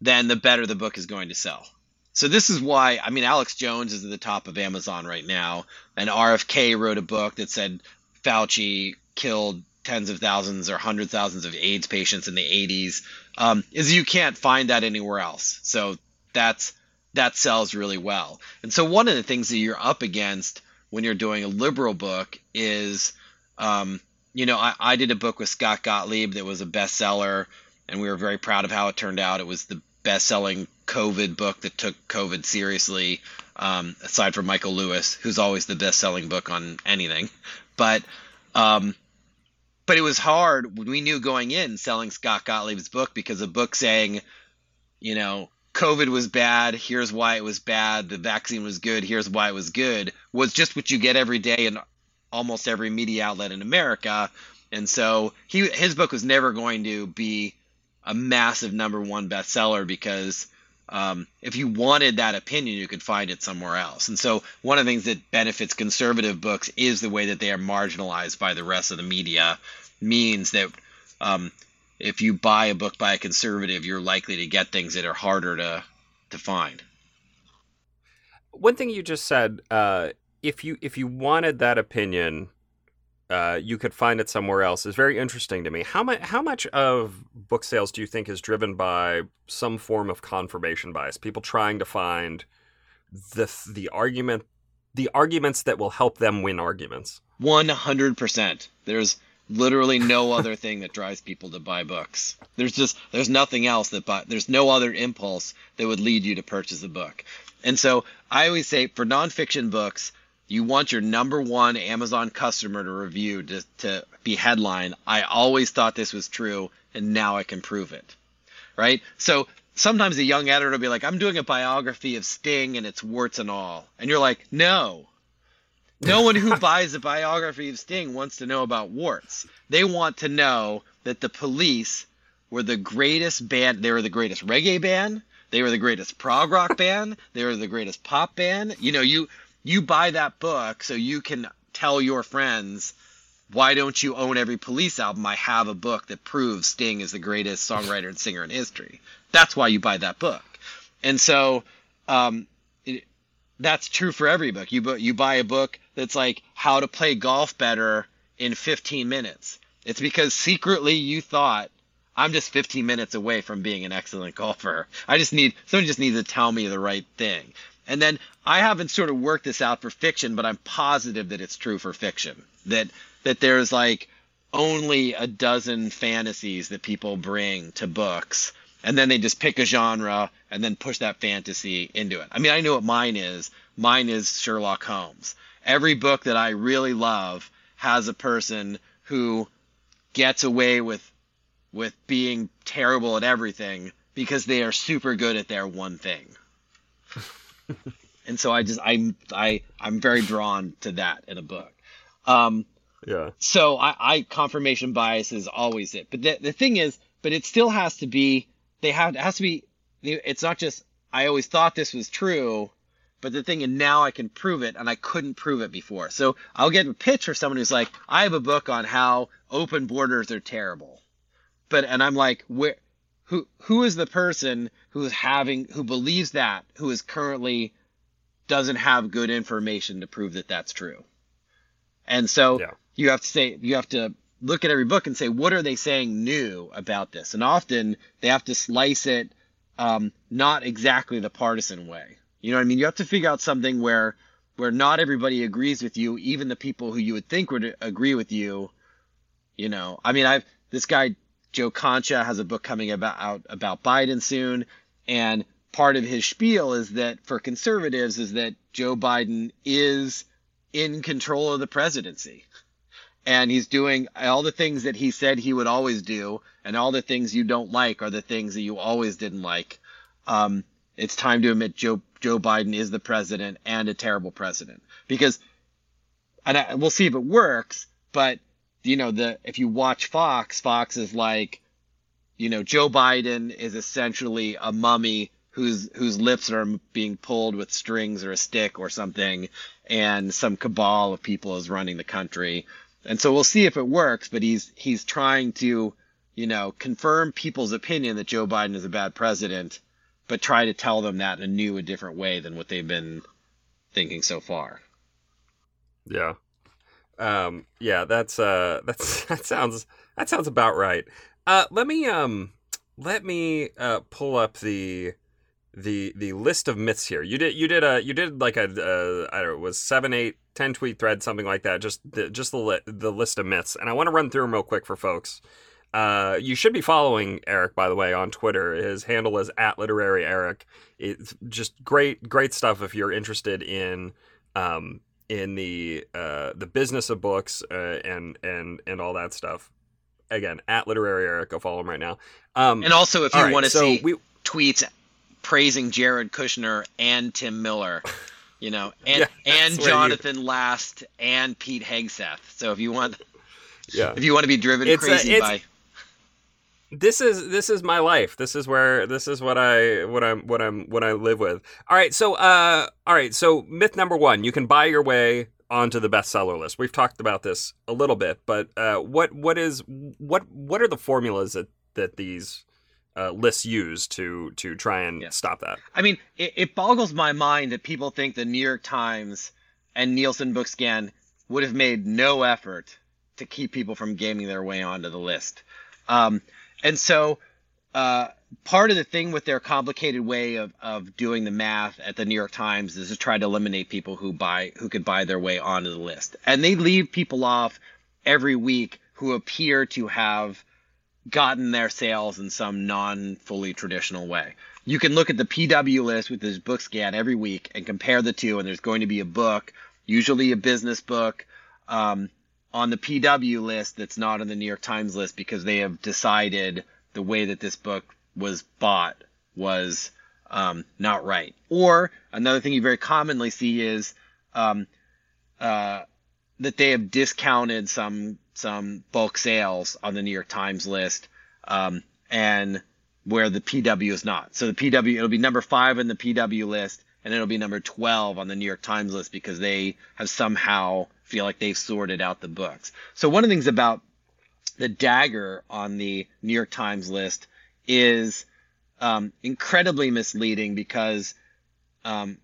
then the better the book is going to sell. So this is why I mean Alex Jones is at the top of Amazon right now, and RFK wrote a book that said Fauci killed tens of thousands or hundred thousands of AIDS patients in the 80s. Um, is you can't find that anywhere else. So that's that sells really well. And so one of the things that you're up against when you're doing a liberal book is, um, you know, I, I did a book with Scott Gottlieb that was a bestseller, and we were very proud of how it turned out. It was the best-selling COVID book that took COVID seriously, um, aside from Michael Lewis, who's always the best-selling book on anything. But um, but it was hard. when We knew going in selling Scott Gottlieb's book because a book saying, you know, COVID was bad. Here's why it was bad. The vaccine was good. Here's why it was good. Was just what you get every day in almost every media outlet in America. And so he his book was never going to be a massive number one bestseller because um, if you wanted that opinion, you could find it somewhere else. And so one of the things that benefits conservative books is the way that they are marginalized by the rest of the media. Means that um, if you buy a book by a conservative, you're likely to get things that are harder to to find. One thing you just said, uh, if you if you wanted that opinion, uh, you could find it somewhere else is very interesting to me. How much how much of book sales do you think is driven by some form of confirmation bias? People trying to find the the argument the arguments that will help them win arguments. One hundred percent. There's literally no other thing that drives people to buy books. There's just there's nothing else that buy, there's no other impulse that would lead you to purchase a book. And so I always say for nonfiction books, you want your number one Amazon customer to review to, to be headline. I always thought this was true, and now I can prove it. Right? So sometimes a young editor will be like, I'm doing a biography of Sting and it's warts and all. And you're like, no, no one who buys a biography of Sting wants to know about warts. They want to know that the police were the greatest band. They were the greatest reggae band. They were the greatest prog rock band. They were the greatest pop band. You know, you you buy that book so you can tell your friends, why don't you own every police album? I have a book that proves Sting is the greatest songwriter and singer in history. That's why you buy that book. And so um, that's true for every book. You you buy a book that's like how to play golf better in 15 minutes. It's because secretly you thought I'm just 15 minutes away from being an excellent golfer. I just need someone just needs to tell me the right thing. And then I haven't sort of worked this out for fiction, but I'm positive that it's true for fiction. That that there's like only a dozen fantasies that people bring to books and then they just pick a genre and then push that fantasy into it. I mean, I know what mine is. Mine is Sherlock Holmes. Every book that I really love has a person who gets away with with being terrible at everything because they are super good at their one thing. and so I just I'm I I'm very drawn to that in a book. Um, yeah. So I, I confirmation bias is always it, but the the thing is, but it still has to be they have it has to be it's not just I always thought this was true, but the thing and now I can prove it and I couldn't prove it before. So I'll get a pitch for someone who's like, I have a book on how open borders are terrible. But and I'm like, where who who is the person who's having who believes that who is currently doesn't have good information to prove that that's true. And so yeah. you have to say you have to look at every book and say, what are they saying new about this? And often they have to slice it um, not exactly the partisan way. You know what I mean? You have to figure out something where where not everybody agrees with you, even the people who you would think would agree with you. You know, I mean, I've this guy Joe Concha has a book coming about out about Biden soon, and part of his spiel is that for conservatives is that Joe Biden is in control of the presidency and he's doing all the things that he said he would always do, and all the things you don't like are the things that you always didn't like. Um, it's time to admit Joe Joe Biden is the president and a terrible president because, and I, we'll see if it works. But you know, the if you watch Fox, Fox is like, you know, Joe Biden is essentially a mummy whose whose lips are being pulled with strings or a stick or something, and some cabal of people is running the country. And so we'll see if it works, but he's he's trying to, you know, confirm people's opinion that Joe Biden is a bad president, but try to tell them that in a new, a different way than what they've been thinking so far. Yeah. Um, yeah, that's uh that's that sounds that sounds about right. Uh let me um let me uh pull up the the the list of myths here. You did you did a you did like a uh, I don't know it was seven eight ten tweet thread something like that. Just the, just the li- the list of myths, and I want to run through them real quick for folks. Uh, you should be following Eric by the way on Twitter. His handle is at literary Eric. It's just great great stuff if you're interested in um in the uh the business of books uh, and and and all that stuff. Again, at literary Eric, go follow him right now. Um, and also, if you right, want to so see we, tweets praising Jared Kushner and Tim Miller, you know, and Yeah, and where you- Jonathan Last and Pete Hegseth. So if you want yeah. if you want to be driven It's crazy it's- by this is this is my life. This is where this is what I what I'm what I'm what I live with. All right, so uh all right, so myth number 1, you can buy your way onto the bestseller list. We've talked about this a little bit, but uh what what is what what are the formulas that that these uh, lists use to to try and Yeah. stop that? I mean, it, it boggles my mind that people think the New York Times and Nielsen Bookscan would have made no effort to keep people from gaming their way onto the list. Um, and so, uh, part of the thing with their complicated way of, of doing the math at the New York Times is to try to eliminate people who buy who could buy their way onto the list, and they leave people off every week who appear to have gotten their sales in some non fully traditional way. You can look at the PW list with this book scan every week and compare the two, and there's going to be a book, usually a business book, um, on the PW list that's not on the New York Times list because they have decided the way that this book was bought was um, not right. Or another thing you very commonly see is um, uh, that they have discounted some some bulk sales on the New York Times list, um, and where the PW is not. So the PW it'll be number five in the PW list, and it'll be number twelve on the New York Times list because they have somehow feel like they've sorted out the books. So one of the things about the dagger on the New York Times list is um, incredibly misleading because um,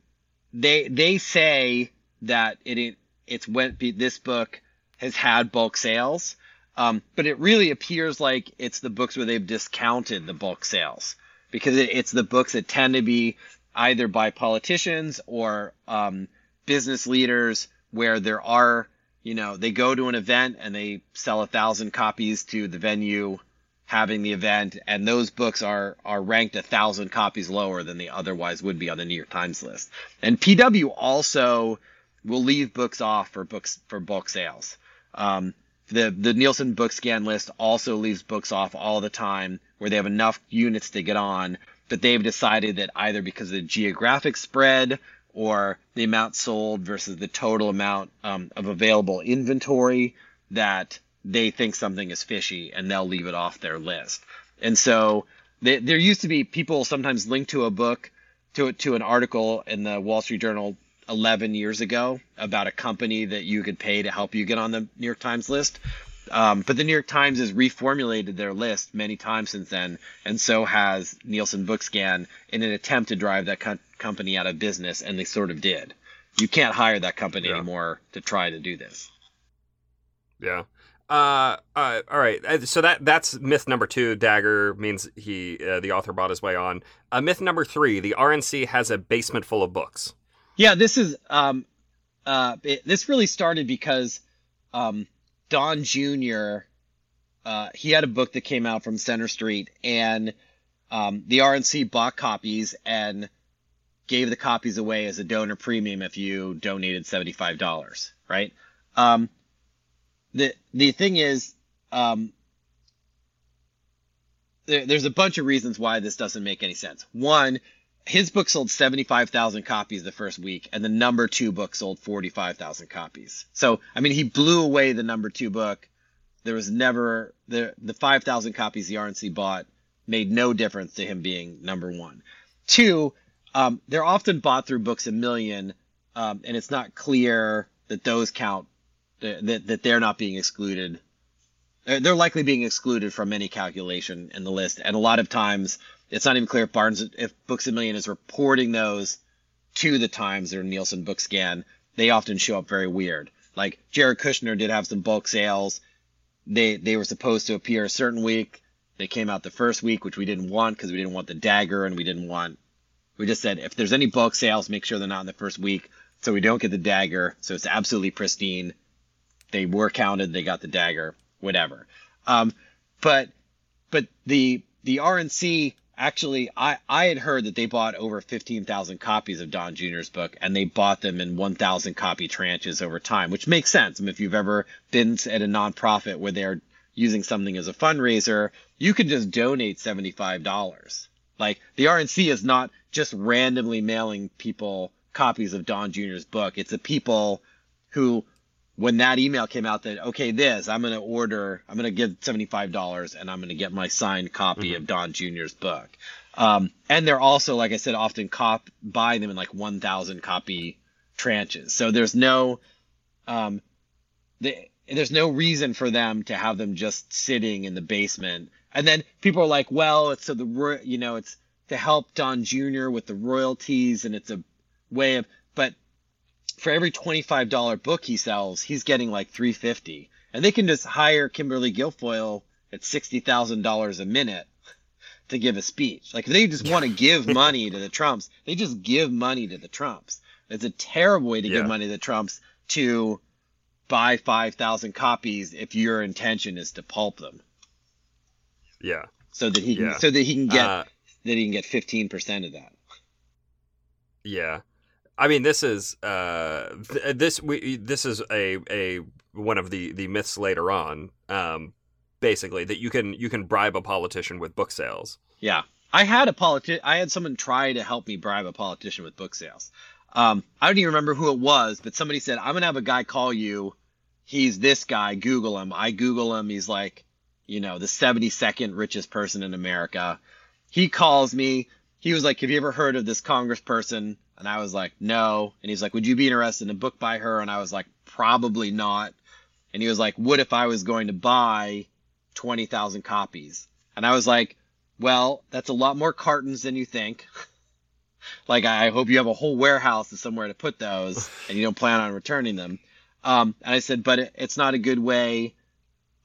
they they say that it, it it's when this book has had bulk sales, um, but it really appears like it's the books where they've discounted the bulk sales because it, it's the books that tend to be either by politicians or um, business leaders where there are you know they go to an event and they sell a thousand copies to the venue having the event and those books are are ranked a thousand copies lower than they otherwise would be on the new york times list. And pw also will leave books off for books for bulk sales. Um, the the nielsen book scan list also leaves books off all the time where they have enough units to get on but they've decided that either because of the geographic spread or the amount sold versus the total amount um, of available inventory that they think something is fishy and they'll leave it off their list. And so they, there used to be people sometimes linked to a book to to an article in the Wall Street Journal 11 years ago about a company that you could pay to help you get on the New York Times list. Um, but the New York Times has reformulated their list many times since then, and so has Nielsen Bookscan in an attempt to drive that co- company out of business, and they sort of did. You can't hire that company Yeah. anymore to try to do this. Yeah. Uh, uh, all right. Uh, So that that's myth number two. Dagger means he, uh, the author, bought his way on. Uh, myth number three: the RNC has a basement full of books. Yeah, this is um, uh, it, this really started because um, Don Jr. Uh, he had a book that came out from Center Street, and um, the RNC bought copies and gave the copies away as a donor premium if you donated seventy five dollars, right? Um, the the thing is, um, there, there's a bunch of reasons why this doesn't make any sense. One, his book sold 75,000 copies the first week, and the number two book sold 45,000 copies. So, I mean, he blew away the number two book. There was never the the 5,000 copies the RNC bought made no difference to him being number one. Two, um, they're often bought through Books a Million, um, and it's not clear that those count, that, that they're not being excluded. They're likely being excluded from any calculation in the list. And a lot of times, it's not even clear if Barnes, if Books a Million is reporting those to the Times or Nielsen Book Scan. They often show up very weird. Like Jared Kushner did have some bulk sales. They they were supposed to appear a certain week. They came out the first week, which we didn't want because we didn't want the dagger and we didn't want. We just said if there's any bulk sales, make sure they're not in the first week, so we don't get the dagger. So it's absolutely pristine. They were counted. They got the dagger. Whatever. Um, but but the the RNC actually I, I had heard that they bought over 15,000 copies of Don Jr.'s book and they bought them in 1,000 copy tranches over time, which makes sense. I mean, if you've ever been at a nonprofit where they're using something as a fundraiser, you could just donate $75. Like the RNC is not just randomly mailing people copies of Don Jr.'s book. It's the people who when that email came out that okay this i'm going to order i'm going to give $75 and i'm going to get my signed copy mm-hmm. of don jr's book. Um, and they're also like i said often cop buying them in like 1000 copy tranches. So there's no um, they, there's no reason for them to have them just sitting in the basement. And then people are like well it's so the you know it's to help don jr with the royalties and it's a way of for every $25 book he sells, he's getting like 350 and they can just hire Kimberly Guilfoyle at $60,000 a minute to give a speech. Like they just want to give money to the Trumps, they just give money to the Trumps. It's a terrible way to yeah. give money to the Trumps to buy 5,000 copies if your intention is to pulp them. Yeah. So that he can, yeah. so that he can get uh, that he can get 15% of that. Yeah. I mean, this is uh, th- this we this is a a one of the the myths later on. Um, basically, that you can you can bribe a politician with book sales. Yeah, I had a politi- I had someone try to help me bribe a politician with book sales. Um, I don't even remember who it was, but somebody said, "I'm gonna have a guy call you. He's this guy. Google him." I Google him. He's like, you know, the 72nd richest person in America. He calls me. He was like, "Have you ever heard of this congressperson?" And I was like, no. And he's like, would you be interested in a book by her? And I was like, probably not. And he was like, what if I was going to buy 20,000 copies? And I was like, well, that's a lot more cartons than you think. like, I hope you have a whole warehouse of somewhere to put those and you don't plan on returning them. Um, and I said, but it, it's not a good way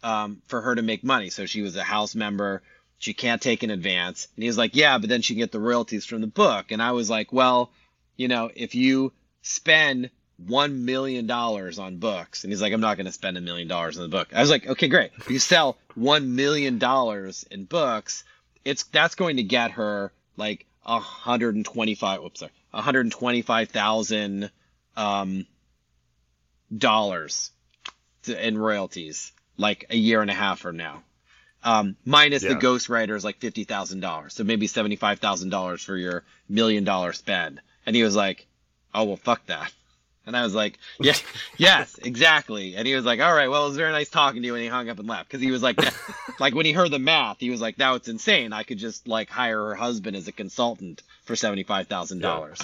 um, for her to make money. So she was a house member. She can't take an advance. And he was like, yeah, but then she can get the royalties from the book. And I was like, well, you know, if you spend one million dollars on books, and he's like, I'm not going to spend a million dollars on the book. I was like, okay, great. If you sell one million dollars in books, it's that's going to get her like a hundred and twenty-five. Whoops, sorry, one hundred and twenty-five thousand um, dollars in royalties, like a year and a half from now. Um, minus yeah. the is like fifty thousand dollars, so maybe seventy-five thousand dollars for your million dollar spend. And he was like, oh, well, fuck that. And I was like, yeah, yes, exactly. And he was like, all right, well, it was very nice talking to you. And he hung up and left because he was like, like when he heard the math, he was like, now it's insane. I could just like hire her husband as a consultant for seventy five thousand dollars.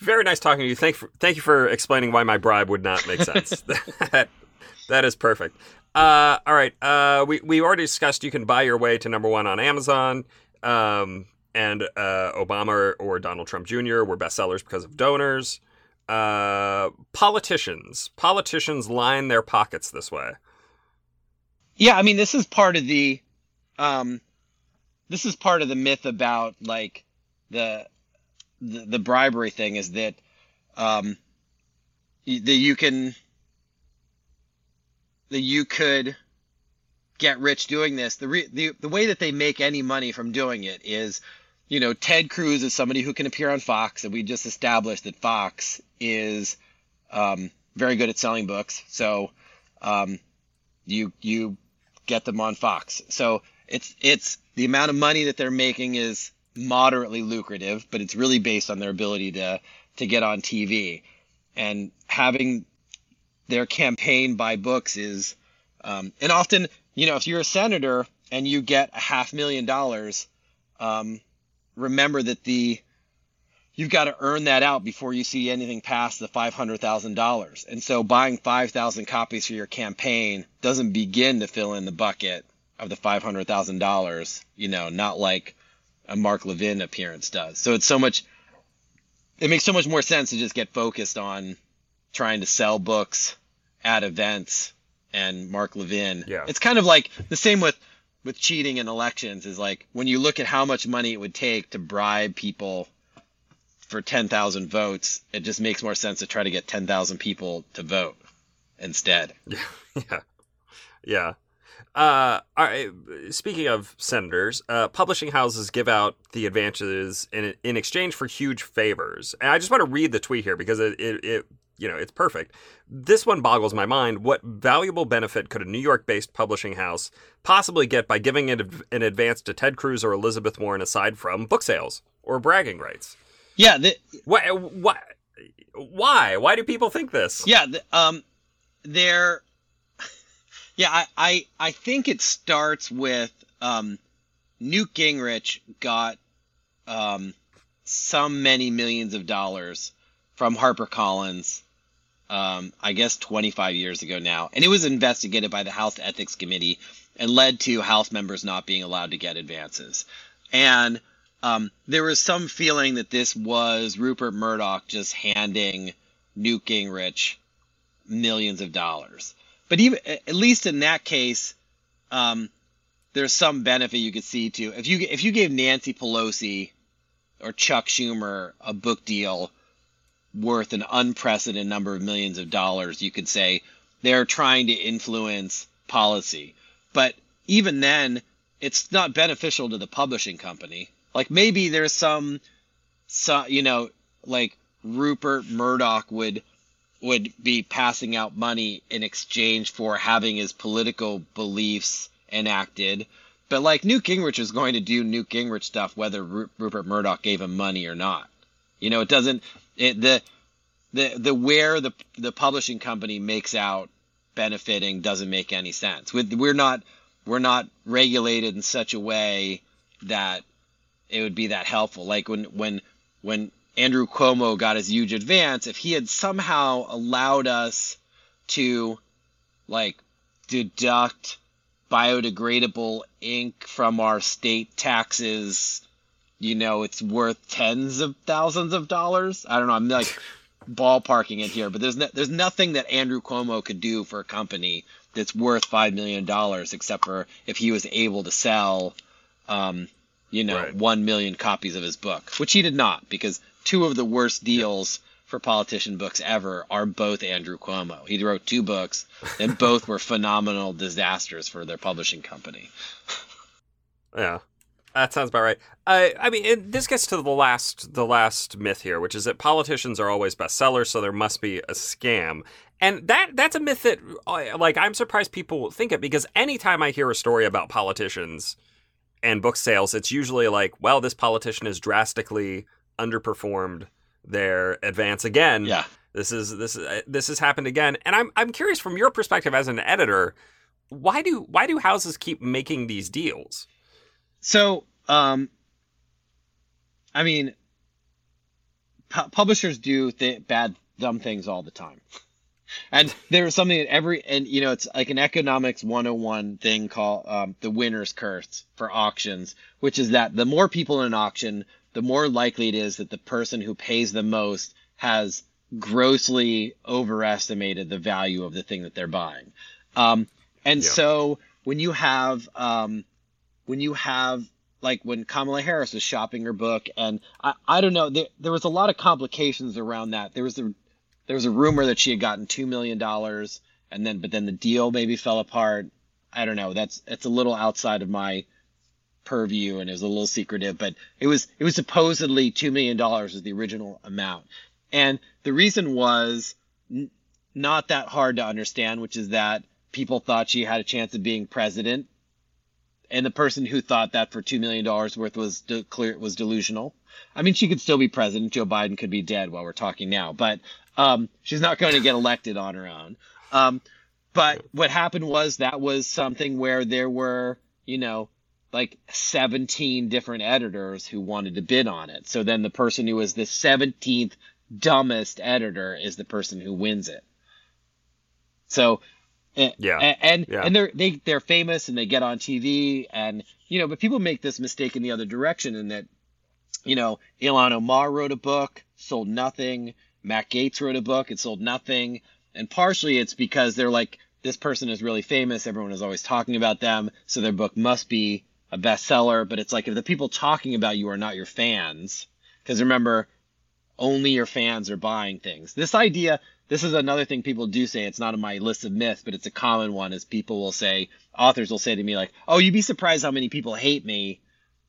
Very nice talking to you. Thank for, thank you for explaining why my bribe would not make sense. that, that is perfect. Uh, all right. Uh, we we already discussed you can buy your way to number one on Amazon. Um, and uh, Obama or Donald Trump Jr. were bestsellers because of donors. Uh, politicians, politicians line their pockets this way. Yeah, I mean, this is part of the, um, this is part of the myth about like the the, the bribery thing is that um, that you can that you could get rich doing this. The, re- the the way that they make any money from doing it is you know, Ted Cruz is somebody who can appear on Fox, and we just established that Fox is um, very good at selling books. So um, you you get them on Fox. So it's it's the amount of money that they're making is moderately lucrative, but it's really based on their ability to to get on TV, and having their campaign buy books is, um, and often you know if you're a senator and you get a half million dollars, um, remember that the you've got to earn that out before you see anything past the $500,000. And so buying 5,000 copies for your campaign doesn't begin to fill in the bucket of the $500,000, you know, not like a Mark Levin appearance does. So it's so much, it makes so much more sense to just get focused on trying to sell books at events and Mark Levin. Yeah. It's kind of like the same with, with cheating in elections is like when you look at how much money it would take to bribe people for 10,000 votes, it just makes more sense to try to get 10,000 people to vote instead. Yeah. Yeah. Uh, all right, speaking of senators, uh, publishing houses give out the advantages in in exchange for huge favors. And I just want to read the tweet here because it, it, it you know it's perfect. This one boggles my mind. What valuable benefit could a New York-based publishing house possibly get by giving it an advance to Ted Cruz or Elizabeth Warren aside from book sales or bragging rights? Yeah. The, Why? Why? Why? Why do people think this? yeah. The, um, they're, yeah, I, I, I think it starts with, um, Newt Gingrich got, um, some many millions of dollars from HarperCollins, um, I guess 25 years ago now. And it was investigated by the House Ethics Committee and led to House members not being allowed to get advances. And um, there was some feeling that this was Rupert Murdoch just handing Newt Gingrich millions of dollars. But even at least in that case, um, there's some benefit you could see to if you if you gave Nancy Pelosi or Chuck Schumer a book deal worth an unprecedented number of millions of dollars, you could say they're trying to influence policy. But even then, it's not beneficial to the publishing company. Like maybe there's some, so you know, like Rupert Murdoch would would be passing out money in exchange for having his political beliefs enacted. But like Newt Gingrich is going to do Newt Gingrich stuff whether Rupert Murdoch gave him money or not. You know, it doesn't it, the the the where the the publishing company makes out benefiting doesn't make any sense. With we're not we're not regulated in such a way that it would be that helpful. Like when when when Andrew Cuomo got his huge advance, if he had somehow allowed us to like deduct biodegradable ink from our state taxes, you know, it's worth tens of thousands of dollars. I don't know. I'm like ballparking it here, but there's no, there's nothing that Andrew Cuomo could do for a company that's worth five million dollars, except for if he was able to sell, um, you know, Right. one million copies of his book, which he did not, because two of the worst deals for politician books ever are both Andrew Cuomo. He wrote two books, and both were phenomenal disasters for their publishing company. Yeah, that sounds about right. I I mean, it, this gets to the last the last myth here, which is that politicians are always bestsellers, so there must be a scam. And that that's a myth that uh, like I'm surprised people think it because anytime I hear a story about politicians and book sales, it's usually like, well, this politician has drastically underperformed their advance again. Yeah. This is this is uh, this has happened again, and I'm I'm curious from your perspective as an editor, why do why do houses keep making these deals? So, um, I mean, pu- publishers do th- bad, dumb things all the time. And there's something that every, and you know, it's like an economics 101 thing called um, the winner's curse for auctions, which is that the more people in an auction, the more likely it is that the person who pays the most has grossly overestimated the value of the thing that they're buying. Um, and Yeah. so when you have, um, when you have like when Kamala Harris was shopping her book, and I, I don't know, there, there was a lot of complications around that. There was a there was a rumor that she had gotten two million dollars, and then but then the deal maybe fell apart. I don't know. That's it's a little outside of my purview, and it was a little secretive. But it was it was supposedly two million dollars was the original amount, and the reason was n- not that hard to understand, which is that people thought she had a chance of being president and the person who thought that for two million dollars worth was de- clear was delusional. I mean, she could still be president. Joe Biden could be dead while we're talking now, but um, she's not going to get elected on her own. Um, but what happened was that was something where there were, you know, like 17 different editors who wanted to bid on it. So then the person who is the 17th dumbest editor is the person who wins it. So yeah, and and, yeah. and they're they they're famous and they get on TV and you know, but people make this mistake in the other direction in that you know, Ilhan Omar wrote a book, sold nothing. Matt Gaetz wrote a book, it sold nothing. And partially it's because they're like, this person is really famous. Everyone is always talking about them. So their book must be a bestseller. But it's like, if the people talking about you are not your fans, because remember, only your fans are buying things. This idea, this is another thing people do say. It's not on my list of myths, but it's a common one is people will say, authors will say to me like, oh, you'd be surprised how many people hate me.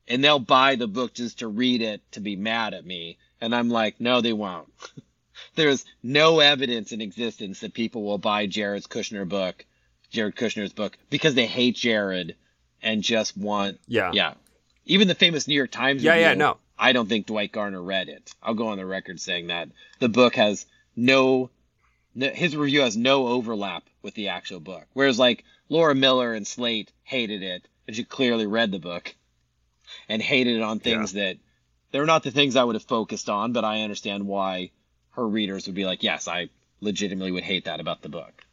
And they'll buy the book just to read it to be mad at me. And I'm like, no, they won't. There's no evidence in existence that people will buy Jared Kushner book, Jared Kushner's book, because they hate Jared and just want, yeah, yeah. Even the famous New York Times, yeah, review, yeah, no, I don't think Dwight Garner read it. I'll go on the record saying that the book has no his review has no overlap with the actual book. Whereas like Laura Miller and Slate hated it, and she clearly read the book and hated it on things yeah. that they're not the things I would have focused on, but I understand why her readers would be like, yes, I legitimately would hate that about the book.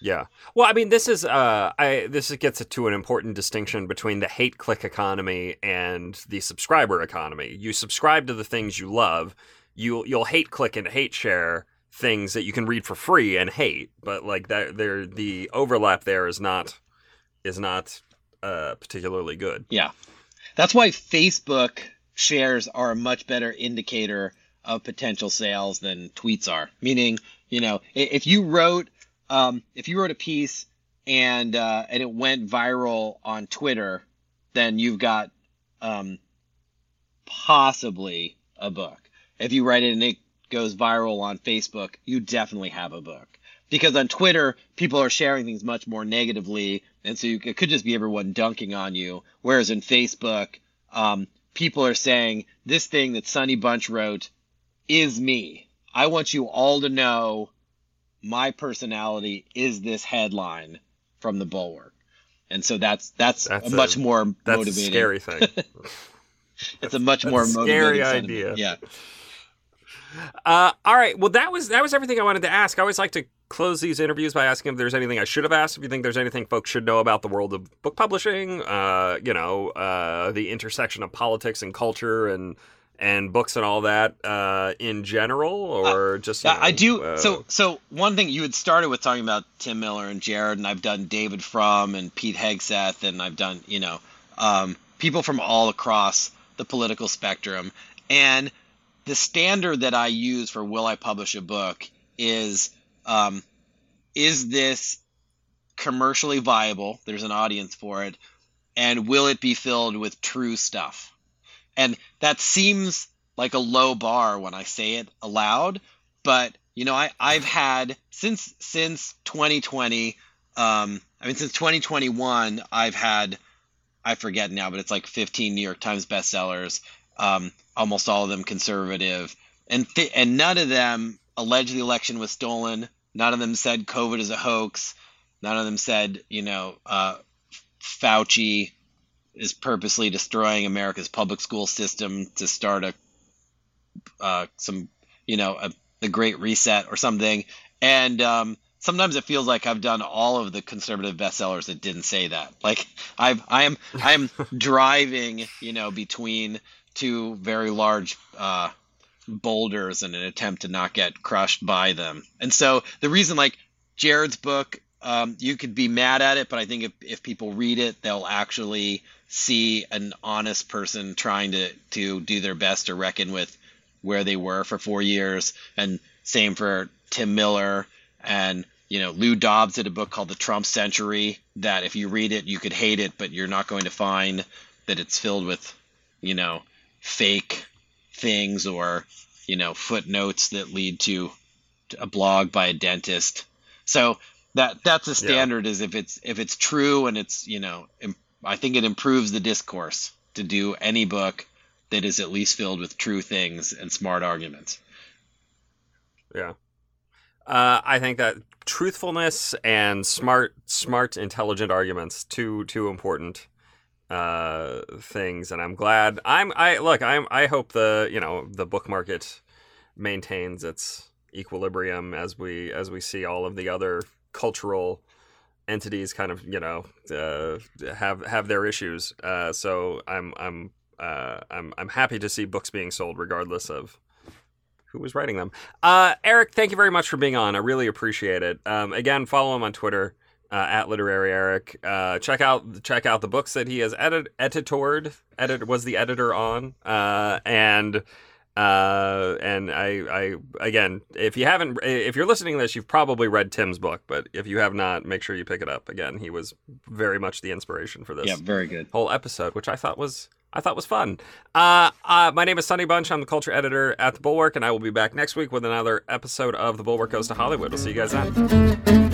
Yeah. Well, I mean, this is uh, I this gets to an important distinction between the hate click economy and the subscriber economy. You subscribe to the things you love. You you'll hate click and hate share things that you can read for free and hate, but like that, there the overlap there is not is not uh, particularly good. Yeah, that's why Facebook shares are a much better indicator of potential sales than tweets are. Meaning, you know, if you wrote um, if you wrote a piece and uh, and it went viral on Twitter, then you've got um, possibly a book. If you write it and it goes viral on Facebook, you definitely have a book. Because on Twitter, people are sharing things much more negatively, and so you, it could just be everyone dunking on you. Whereas in Facebook, um, people are saying this thing that Sonny Bunch wrote is me. I want you all to know my personality is this headline from the Bulwark. And so that's that's, that's a, a much more that's motivating. A scary thing. it's a much more scary idea. Yeah. Uh, all right. Well, that was that was everything I wanted to ask. I always like to close these interviews by asking if there's anything I should have asked. If you think there's anything folks should know about the world of book publishing, uh, you know, uh, the intersection of politics and culture and and books and all that uh, in general, or uh, just you know, I do. Uh, so, so one thing you had started with talking about Tim Miller and Jared, and I've done David Frum and Pete Hegseth, and I've done you know um, people from all across the political spectrum, and the standard that I use for will I publish a book is um, is this commercially viable? There's an audience for it, and will it be filled with true stuff? And that seems like a low bar when I say it aloud, but you know, I I've had since since 2020, um, I mean since 2021, I've had I forget now, but it's like 15 New York Times bestsellers, um, almost all of them conservative, and th- and none of them alleged the election was stolen. None of them said COVID is a hoax. None of them said, you know, uh, Fauci is purposely destroying America's public school system to start a uh, some you know a, the Great Reset or something. And um, sometimes it feels like I've done all of the conservative bestsellers that didn't say that. Like I've I am I am driving you know between two very large uh, boulders in an attempt to not get crushed by them. And so the reason like Jared's book um, you could be mad at it, but I think if, if people read it, they'll actually see an honest person trying to to do their best to reckon with where they were for four years. And same for Tim Miller and you know Lou Dobbs did a book called The Trump Century that if you read it you could hate it, but you're not going to find that it's filled with you know fake things or you know footnotes that lead to a blog by a dentist. So that that's a standard yeah. is if it's if it's true and it's you know I think it improves the discourse to do any book that is at least filled with true things and smart arguments. Yeah. Uh, I think that truthfulness and smart, smart, intelligent arguments two two important uh, things, and I'm glad. I'm I look. I'm I hope the you know the book market maintains its equilibrium as we as we see all of the other cultural entities kind of you know uh, have have their issues. Uh, so I'm I'm uh, I'm I'm happy to see books being sold regardless of who was writing them. Uh, Eric, thank you very much for being on. I really appreciate it. Um, again, follow him on Twitter uh, at literary Eric. Uh, check out check out the books that he has edit editored. Edit was the editor on uh, and. Uh, and I, I, again, if you haven't, if you're listening to this, you've probably read Tim's book, but if you have not, make sure you pick it up. Again, he was very much the inspiration for this. Yeah, very good. Whole episode, which I thought was, I thought was fun. Uh, uh, my name is Sonny Bunch. I'm the culture editor at The Bulwark, and I will be back next week with another episode of The Bulwark Goes to Hollywood. We'll see you guys then.